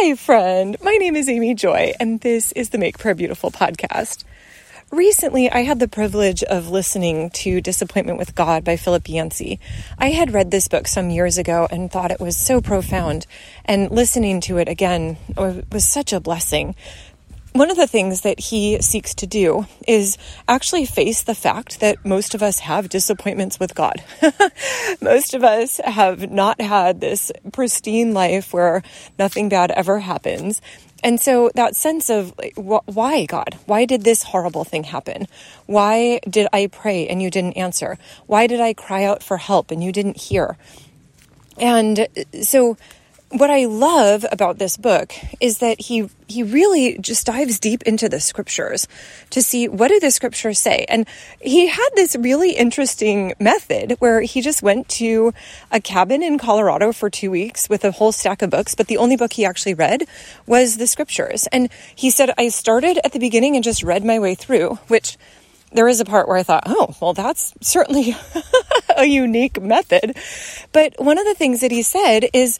Hi, friend. My name is Amy Joy, and this is the Make Prayer Beautiful podcast. Recently, I had the privilege of listening to Disappointment with God by Philip Yancey. I had read this book some years ago and thought it was so profound, and listening to it again was such a blessing one of the things that he seeks to do is actually face the fact that most of us have disappointments with God. most of us have not had this pristine life where nothing bad ever happens. And so that sense of why, God? Why did this horrible thing happen? Why did I pray and you didn't answer? Why did I cry out for help and you didn't hear? And so what I love about this book is that he he really just dives deep into the scriptures to see what do the scriptures say. And he had this really interesting method where he just went to a cabin in Colorado for 2 weeks with a whole stack of books, but the only book he actually read was the scriptures. And he said I started at the beginning and just read my way through, which there is a part where I thought, oh, well, that's certainly a unique method. But one of the things that he said is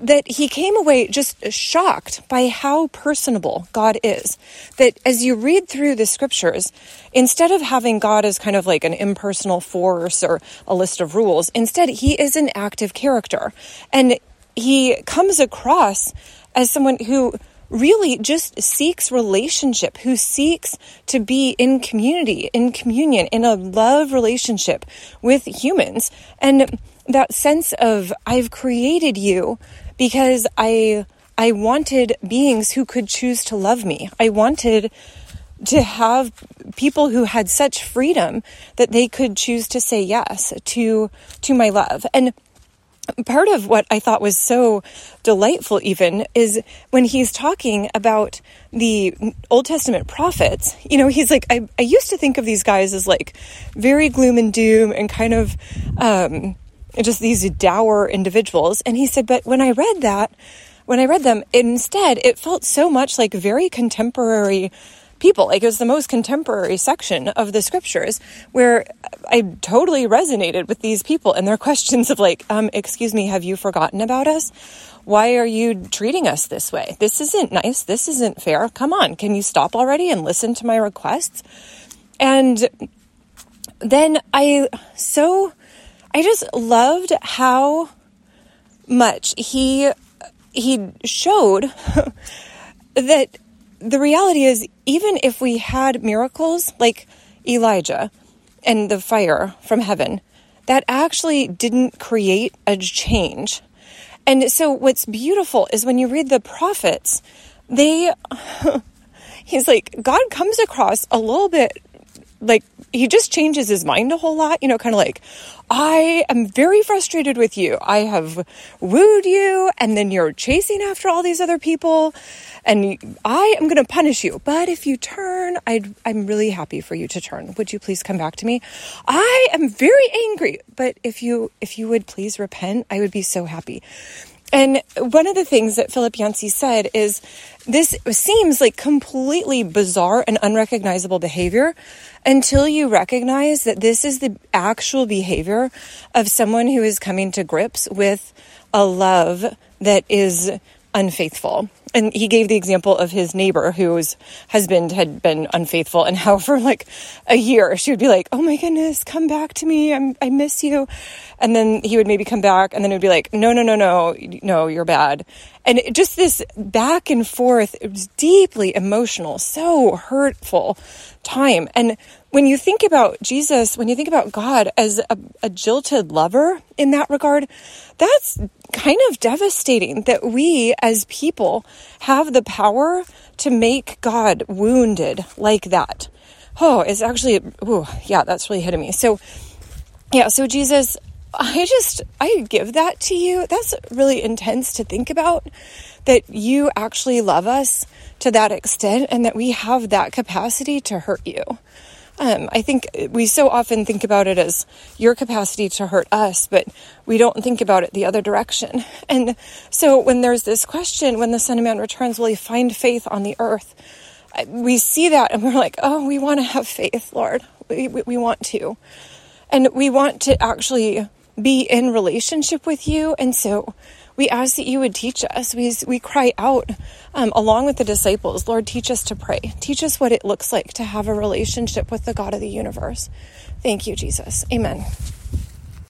that he came away just shocked by how personable God is. That as you read through the scriptures, instead of having God as kind of like an impersonal force or a list of rules, instead he is an active character. And he comes across as someone who really just seeks relationship, who seeks to be in community, in communion, in a love relationship with humans. And that sense of I've created you because I I wanted beings who could choose to love me. I wanted to have people who had such freedom that they could choose to say yes to to my love. And part of what I thought was so delightful even is when he's talking about the Old Testament prophets, you know, he's like, I, I used to think of these guys as like very gloom and doom and kind of, um, just these dour individuals. And he said, but when I read that, when I read them, instead, it felt so much like very contemporary people. Like it was the most contemporary section of the scriptures where I totally resonated with these people and their questions of like, um, excuse me, have you forgotten about us? Why are you treating us this way? This isn't nice. This isn't fair. Come on. Can you stop already and listen to my requests? And then I so I just loved how much he he showed that the reality is even if we had miracles like Elijah and the fire from heaven that actually didn't create a change. And so what's beautiful is when you read the prophets they he's like God comes across a little bit like he just changes his mind a whole lot, you know, kind of like, I am very frustrated with you. I have wooed you, and then you're chasing after all these other people, and I am going to punish you. But if you turn, i am really happy for you to turn. Would you please come back to me? I am very angry, but if you if you would please repent, I would be so happy. And one of the things that Philip Yancey said is this seems like completely bizarre and unrecognizable behavior until you recognize that this is the actual behavior of someone who is coming to grips with a love that is unfaithful. And he gave the example of his neighbor whose husband had been unfaithful and how for like a year she would be like oh my goodness come back to me. I'm, i miss you. And then he would maybe come back and then it would be like no no no no. No you're bad. And it, just this back and forth it was deeply emotional so hurtful time. And when you think about Jesus, when you think about God as a, a, jilted lover in that regard, that's kind of devastating that we as people have the power to make God wounded like that. Oh, it's actually, oh, yeah, that's really hitting me. So, yeah, so Jesus, I just, I give that to you. That's really intense to think about that you actually love us to that extent and that we have that capacity to hurt you. Um, I think we so often think about it as your capacity to hurt us, but we don't think about it the other direction. And so when there's this question, when the Son of Man returns, will he find faith on the earth? We see that and we're like, oh, we want to have faith, Lord. We, we, we want to. And we want to actually be in relationship with you. And so We ask that you would teach us. We, we cry out um, along with the disciples, Lord, teach us to pray. Teach us what it looks like to have a relationship with the God of the universe. Thank you, Jesus. Amen.